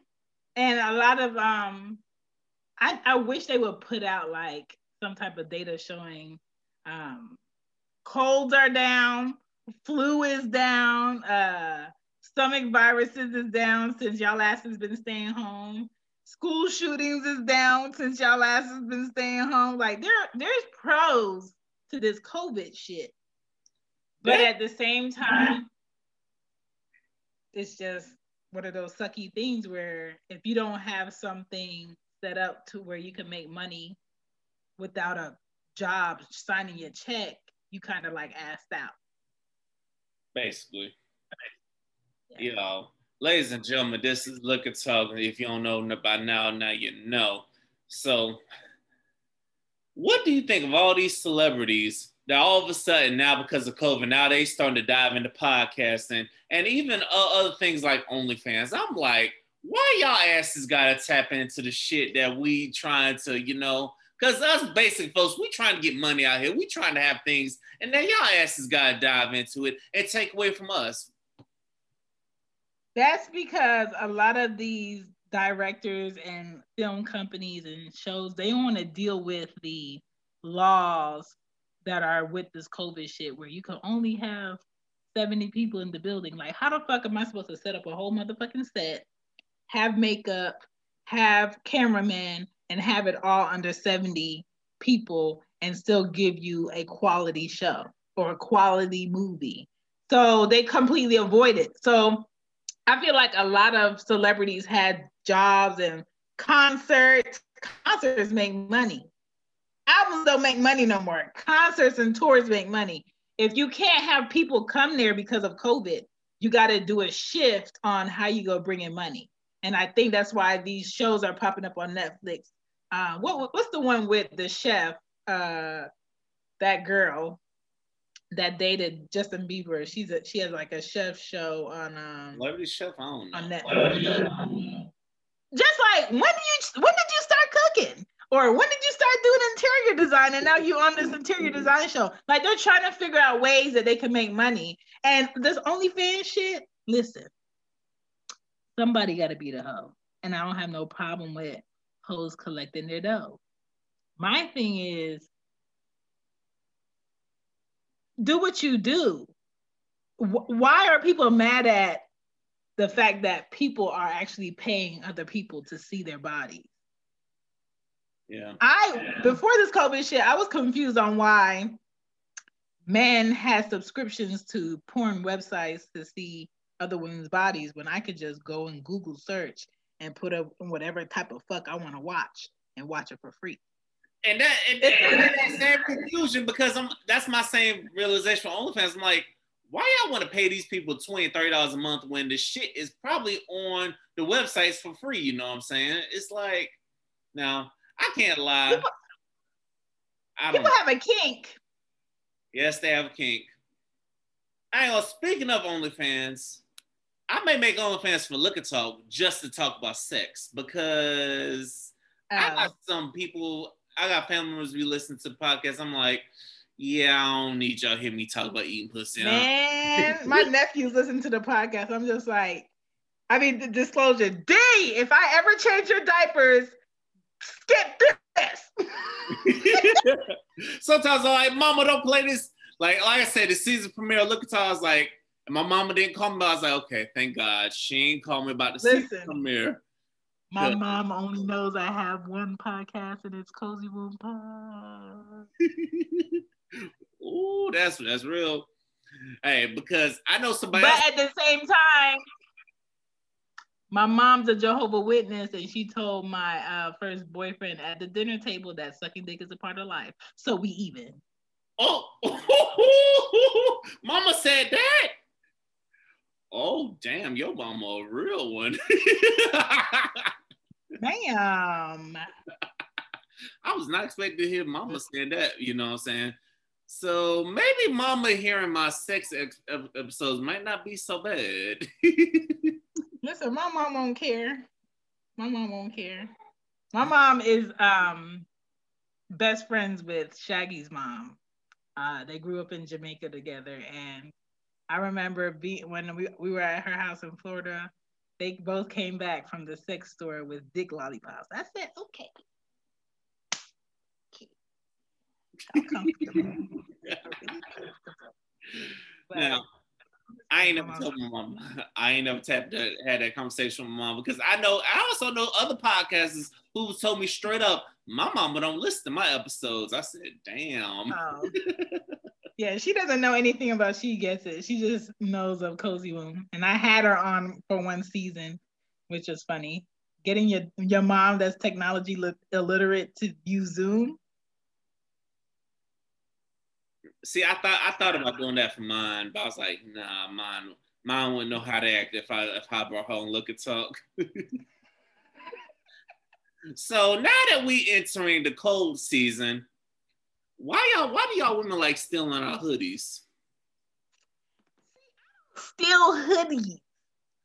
And a lot of um, I I wish they would put out like some type of data showing um, colds are down, flu is down, uh, stomach viruses is down since y'all ass has been staying home. School shootings is down since y'all ass has been staying home. Like there, there's pros to this COVID shit. But at the same time, it's just one of those sucky things where if you don't have something set up to where you can make money without a job signing your check, you kind of like asked out. Basically. Yeah. You know, ladies and gentlemen, this is Liquor Talk. If you don't know by now, now you know. So, what do you think of all these celebrities that all of a sudden now because of COVID, now they starting to dive into podcasting and even other things like OnlyFans? I'm like, why y'all asses gotta tap into the shit that we trying to, you know? Cause us basic folks, we trying to get money out here. We trying to have things, and then y'all asses gotta dive into it and take away from us. That's because a lot of these directors and film companies and shows they want to deal with the laws that are with this COVID shit where you can only have 70 people in the building. Like, how the fuck am I supposed to set up a whole motherfucking set, have makeup, have cameramen, and have it all under 70 people and still give you a quality show or a quality movie? So they completely avoid it. So I feel like a lot of celebrities had jobs and concerts. Concerts make money. Albums don't make money no more. Concerts and tours make money. If you can't have people come there because of COVID, you got to do a shift on how you go bring in money. And I think that's why these shows are popping up on Netflix. Uh, what what's the one with the chef? Uh, that girl that dated Justin Bieber. She's a she has like a chef show on um Celebrity chef, I don't know. on Netflix. Just like when did you when did you start cooking? Or when did you start doing interior design and now you on this interior design show? Like they're trying to figure out ways that they can make money. And this OnlyFans shit, listen, somebody gotta be the hoe. And I don't have no problem with hoes collecting their dough. My thing is do what you do. Why are people mad at the fact that people are actually paying other people to see their bodies? Yeah. I before this COVID shit, I was confused on why men had subscriptions to porn websites to see other women's bodies when I could just go and Google search and put up whatever type of fuck I want to watch and watch it for free. And that and, and that same confusion because I'm that's my same realization for OnlyFans. I'm like, why y'all want to pay these people 20 30 dollars a month when the shit is probably on the websites for free? You know what I'm saying? It's like, now I can't lie. People, I people have a kink. Yes, they have a kink. I know. Speaking of OnlyFans, I may make OnlyFans for Liquor Talk just to talk about sex because I oh. got oh. some people I got family members we listen to podcasts. I'm like, yeah, I don't need y'all hear me talk about eating pussy. Man, my nephews listen to the podcast. I'm just like, I mean, the disclosure. D, if I ever change your diapers, skip this. Sometimes I'm like, Mama, don't play this. Like, like I said, the season premiere. Look at how I was like, my mama didn't call me. I was like, okay, thank God she ain't call me about the Listen, season premiere. My mom only knows I have one podcast and it's Cozy Womb Pod. Ooh, that's that's real. Hey, because I know somebody. But else- at the same time, my mom's a Jehovah Witness, and she told my uh, first boyfriend at the dinner table that sucking dick is a part of life. So we even. Oh, mama said that. Oh, damn, your mama a real one. Damn. I was not expecting to hear mama say that, you know what I'm saying? So maybe mama hearing my sex ex- episodes might not be so bad. Listen, my mom won't care. My mom won't care. My mom is um best friends with Shaggy's mom. Uh, they grew up in Jamaica together, and I remember being when we, we were at her house in Florida they both came back from the sex store with dick lollipops. I said, okay. now, I ain't never told my mom. I ain't never tapped that, had that conversation with my mom because I know I also know other podcasters who told me straight up, my mama don't listen to my episodes. I said, damn. Oh. Yeah, she doesn't know anything about She Gets It. She just knows of Cozy Womb. And I had her on for one season, which was funny. Getting your your mom that's technology li- illiterate to use Zoom. See, I thought I thought about doing that for mine, but I was like, nah, mine mine wouldn't know how to act if I if I brought her on Liquor Talk. so now that we entering the cold season, why y'all? Why do y'all women like stealing our hoodies? Steal hoodie.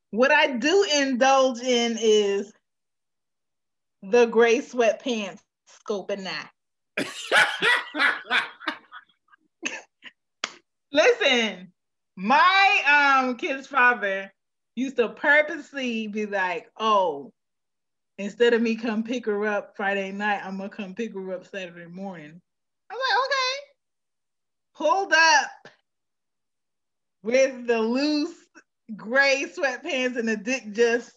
What I do indulge in is the gray sweatpants scoping that. Listen, my um kid's father used to purposely be like, "Oh, instead of me come pick her up Friday night, I'm gonna come pick her up Saturday morning." I'm like, okay. Pulled up with the loose gray sweatpants and the dick just.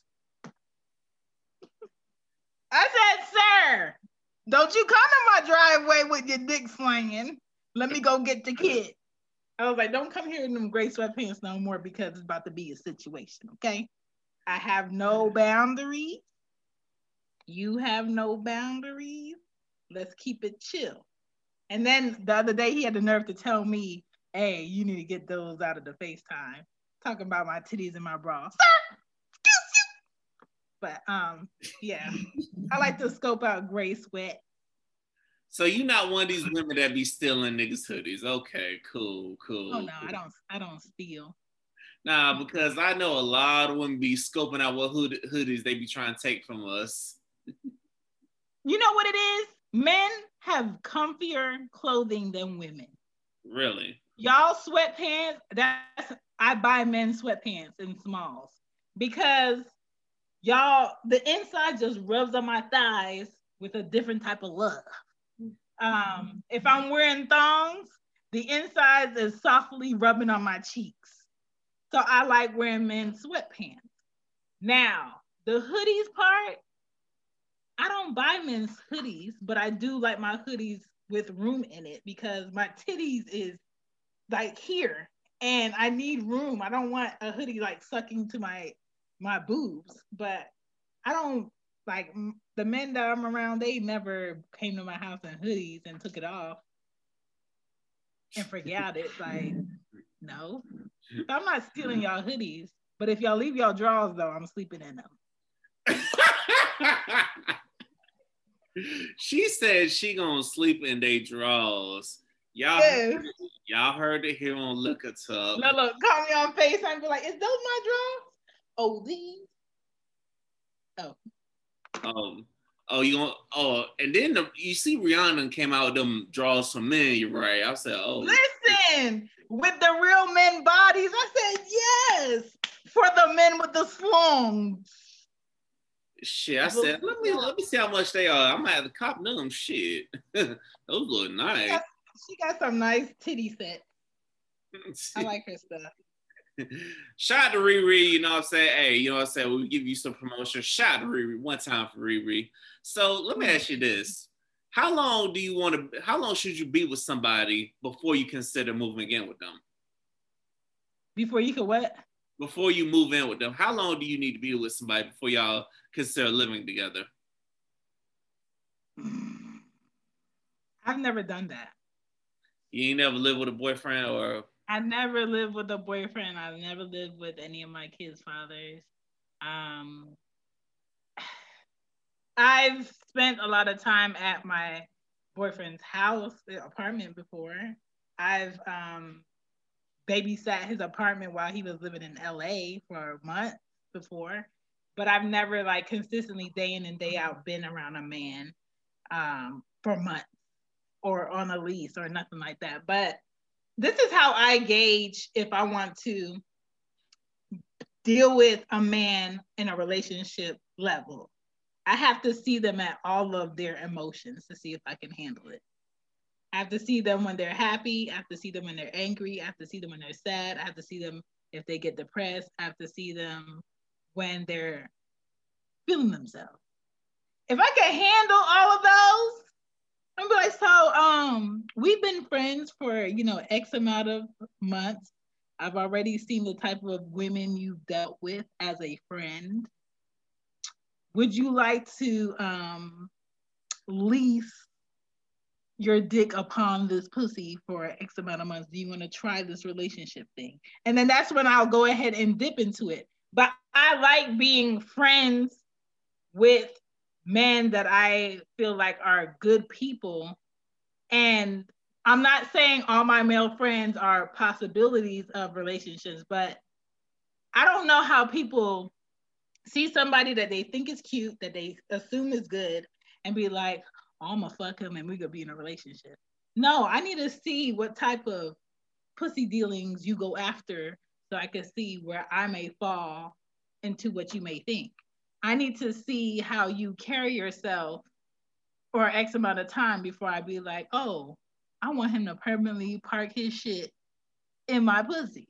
I said, sir, don't you come in my driveway with your dick slinging. Let me go get the kid. I was like, don't come here in them gray sweatpants no more because it's about to be a situation, okay? I have no boundaries. You have no boundaries. Let's keep it chill. And then the other day he had the nerve to tell me, hey, you need to get those out of the FaceTime. Talking about my titties and my bra. Sir! But um, yeah. I like to scope out gray sweat. So you're not one of these women that be stealing niggas' hoodies. Okay, cool, cool. Oh no, I don't I don't steal. Nah, because I know a lot of women be scoping out what hood- hoodies they be trying to take from us. you know what it is? Men have comfier clothing than women. Really? Y'all sweatpants, that's I buy men's sweatpants in smalls because y'all the inside just rubs on my thighs with a different type of love. Um, if I'm wearing thongs, the inside is softly rubbing on my cheeks. So I like wearing men's sweatpants. Now, the hoodies part, I don't buy men's hoodies, but I do like my hoodies with room in it because my titties is like here and I need room. I don't want a hoodie like sucking to my my boobs, but I don't like the men that I'm around. They never came to my house in hoodies and took it off and forgot it. Like, no, so I'm not stealing y'all hoodies. But if y'all leave y'all drawers though, I'm sleeping in them. she said she gonna sleep in they drawers. Y'all, yes. heard, y'all heard it here on Look It Up. No, look, call me on FaceTime and be like, is those my drawers? Oh, these. Oh. Um. Oh, you going oh, and then the, you see Rihanna came out with them draws for men. You're right. I said, oh. Listen, with the real men bodies, I said yes for the men with the slungs. Shit, I said, let me let me see how much they are. I'm gonna have to cop them. Shit, those look nice. She got, she got some nice titty sets. I like her stuff. Shout out to Riri, you know what I'm saying? Hey, you know what I'm saying? We'll give you some promotion. Shout out to Riri, one time for Riri. So let me ask you this. How long do you want to how long should you be with somebody before you consider moving in with them? Before you can what? Before you move in with them. How long do you need to be with somebody before y'all consider living together? I've never done that. You ain't never lived with a boyfriend or I never lived with a boyfriend. I've never lived with any of my kids' fathers. Um I've spent a lot of time at my boyfriend's house, apartment before. I've um, babysat his apartment while he was living in LA for a month before, but I've never like consistently day in and day out been around a man um, for months or on a lease or nothing like that. But this is how I gauge if I want to deal with a man in a relationship level. I have to see them at all of their emotions to see if I can handle it. I have to see them when they're happy. I have to see them when they're angry. I have to see them when they're sad. I have to see them if they get depressed. I have to see them when they're feeling themselves. If I can handle all of those, I'm like, so um, we've been friends for you know X amount of months. I've already seen the type of women you've dealt with as a friend would you like to um, lease your dick upon this pussy for X amount of months? Do you want to try this relationship thing? And then that's when I'll go ahead and dip into it. But I like being friends with men that I feel like are good people. And I'm not saying all my male friends are possibilities of relationships, but I don't know how people see somebody that they think is cute, that they assume is good, and be like, I'm gonna fuck him and we gonna be in a relationship. No, I need to see what type of pussy dealings you go after so I can see where I may fall into what you may think. I need to see how you carry yourself for X amount of time before I be like, oh, I want him to permanently park his shit in my pussy.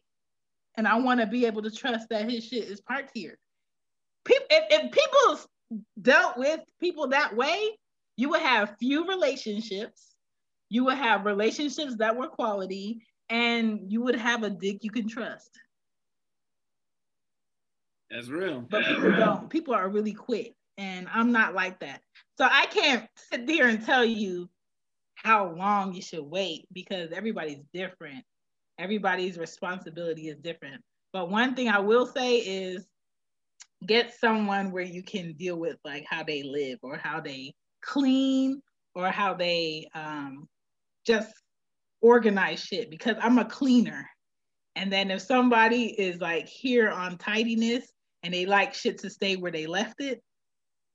And I want to be able to trust that his shit is parked here if, if people dealt with people that way, you would have few relationships. You would have relationships that were quality, and you would have a dick you can trust. That's real. But people don't. People are really quick, and I'm not like that. So I can't sit there and tell you how long you should wait because everybody's different. Everybody's responsibility is different. But one thing I will say is get someone where you can deal with like how they live or how they clean or how they um, just organize shit because I'm a cleaner. And then if somebody is like here on tidiness and they like shit to stay where they left it,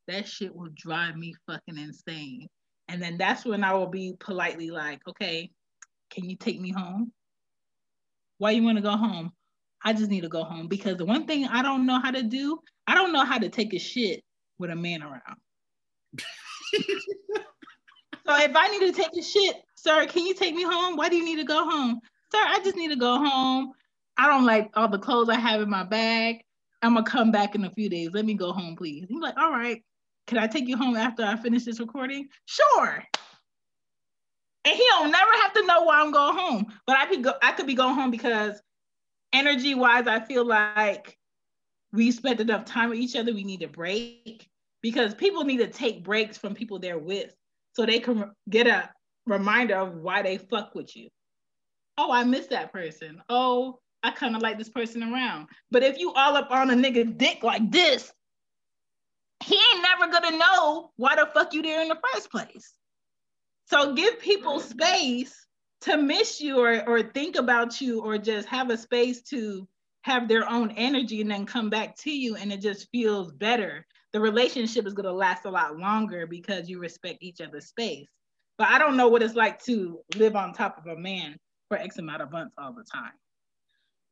that shit will drive me fucking insane. And then that's when I will be politely like, okay, can you take me home? Why you want to go home? I just need to go home because the one thing I don't know how to do, I don't know how to take a shit with a man around. So if I need to take a shit, sir, can you take me home? Why do you need to go home? Sir, I just need to go home. I don't like all the clothes I have in my bag. I'm gonna come back in a few days. Let me go home, please. He's like, all right. Can I take you home after I finish this recording? Sure. And he don't never have to know why I'm going home. But I could go, I could be going home because energy wise, I feel like we spent enough time with each other. We need a break because people need to take breaks from people they're with so they can get a reminder of why they fuck with you. Oh, I miss that person. Oh, I kind of like this person around. But if you all up on a nigga dick like this, he ain't never gonna know why the fuck you there in the first place. So give people space to miss you or, or think about you or just have a space to have their own energy and then come back to you and it just feels better. The relationship is gonna last a lot longer because you respect each other's space. But I don't know what it's like to live on top of a man for X amount of months all the time.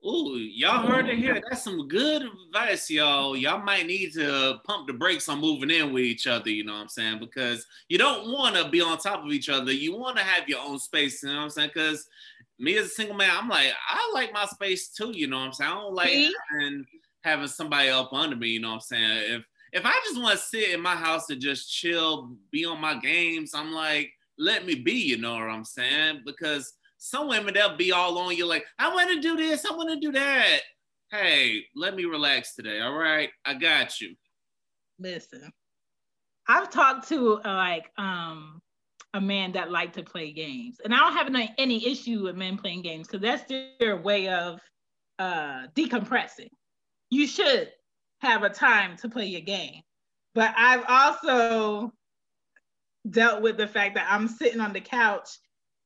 Ooh, y'all heard it here. That's some good advice, y'all. Y'all might need to pump the brakes on moving in with each other, you know what I'm saying? Because you don't want to be on top of each other. You want to have your own space, you know what I'm saying? Because me as a single man, I'm like, I like my space too, you know what I'm saying? I don't like having, having somebody up under me, you know what I'm saying? If if I just want to sit in my house and just chill, be on my games, I'm like, let me be, you know what I'm saying? Because some women they'll be all on you like, I want to do this, I want to do that. Hey, let me relax today. All right, I got you. Listen, I've talked to uh, like um a man that like to play games, and I don't have any, any issue with men playing games because that's their way of uh decompressing. You should have a time to play your game, but I've also dealt with the fact that I'm sitting on the couch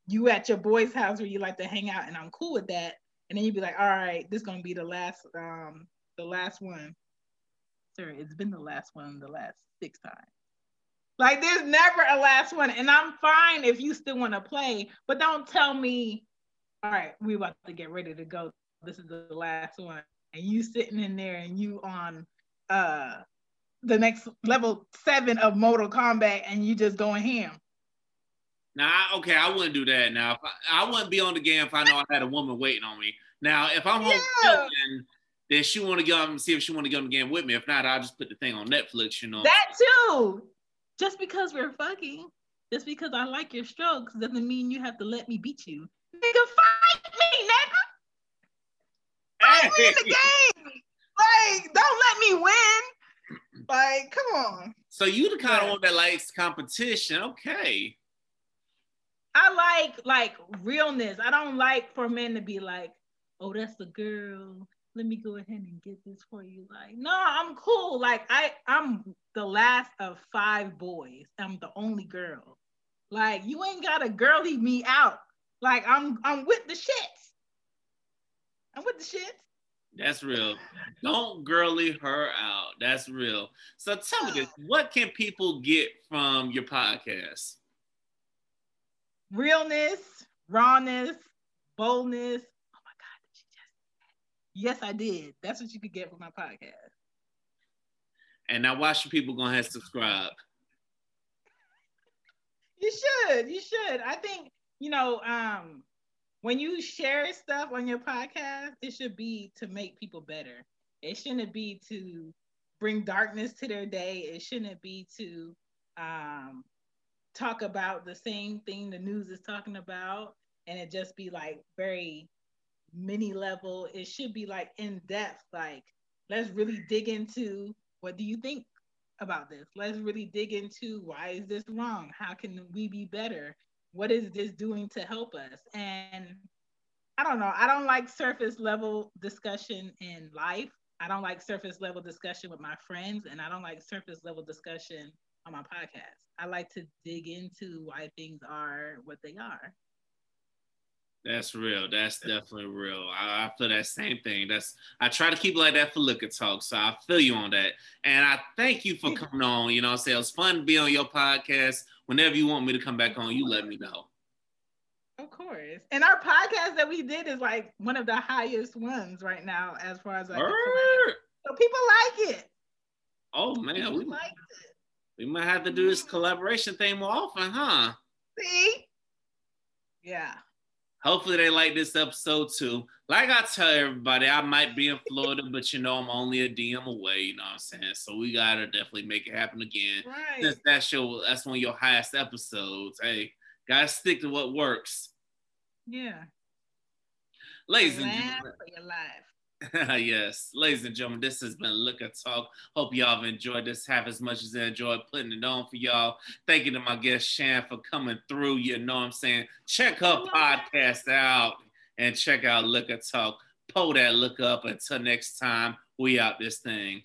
you at your boy's house where you like to hang out and I'm cool with that. And then you'd be like, all right, this is gonna be the last um the last one. Sorry, it's been the last one the last six times. Like there's never a last one. And I'm fine if you still want to play, but don't tell me, all right, we about to get ready to go. This is the last one. And you sitting in there and you on uh the next level seven of Mortal Kombat and you just going ham. Now, okay, I wouldn't do that. Now, I, I, wouldn't be on the game if I know I had a woman waiting on me. Now, if I'm home yeah. then she want to go and see if she want to go on the game with me. If not, I'll just put the thing on Netflix. You know that too. Just because we're fucking, just because I like your strokes, doesn't mean you have to let me beat you. Nigga, fight me, nigga. Fight hey. me in the game. Like, don't let me win. Like, come on. So you the kind yeah. of one that likes competition, okay? I like like realness. I don't like for men to be like, oh, that's the girl. Let me go ahead and get this for you. Like, no, I'm cool. Like, I I'm the last of five boys. I'm the only girl. Like, you ain't gotta girly me out. Like, I'm I'm with the shits. I'm with the shits. That's real. Don't girly her out. That's real. So tell me this: what can people get from your podcast? realness, rawness, boldness. Oh my God, did she just Yes, I did. That's what you could get from my podcast. And now why should people go ahead and subscribe? You should. You should. I think, you know, um, when you share stuff on your podcast, it should be to make people better. It shouldn't be to bring darkness to their day. It shouldn't be to um, talk about the same thing the news is talking about and it just be like very mini level. It should be like in depth. Like let's really dig into what do you think about this? Let's really dig into why is this wrong? How can we be better what is this doing to help us and i don't know i don't like surface level discussion in life i don't like surface level discussion with my friends and i don't like surface level discussion on my podcast. I like to dig into why things are what they are. That's real. That's definitely real. I, I, feel that same thing. That's I try to keep like that for Liquor Talk. So I feel you on that. And I thank you for coming on. You know, I say it was fun to be on your podcast. Whenever you want me to come back on, you let me know. Of course. And our podcast that we did is like one of the highest ones right now, as far as like so people like it. Oh man, people we liked it. We might have to do this mm-hmm. collaboration thing more often, huh? See? Yeah. Hopefully they like this episode too. Like I tell everybody, I might be in Florida, but you know I'm only a DM away. You know what I'm saying? So we gotta definitely make it happen again. Right. Since that's your that's one of your highest episodes. Hey, gotta stick to what works. Yeah. Ladies and gentlemen. yes, ladies and gentlemen, this has been Liquor Talk. Hope y'all have enjoyed this half as much as I enjoyed putting it on for y'all. Thank you to my guest Shan for coming through. You know what I'm saying? Check her podcast out and check out Liquor Talk. Pull that look up. Until next time, we out this thing.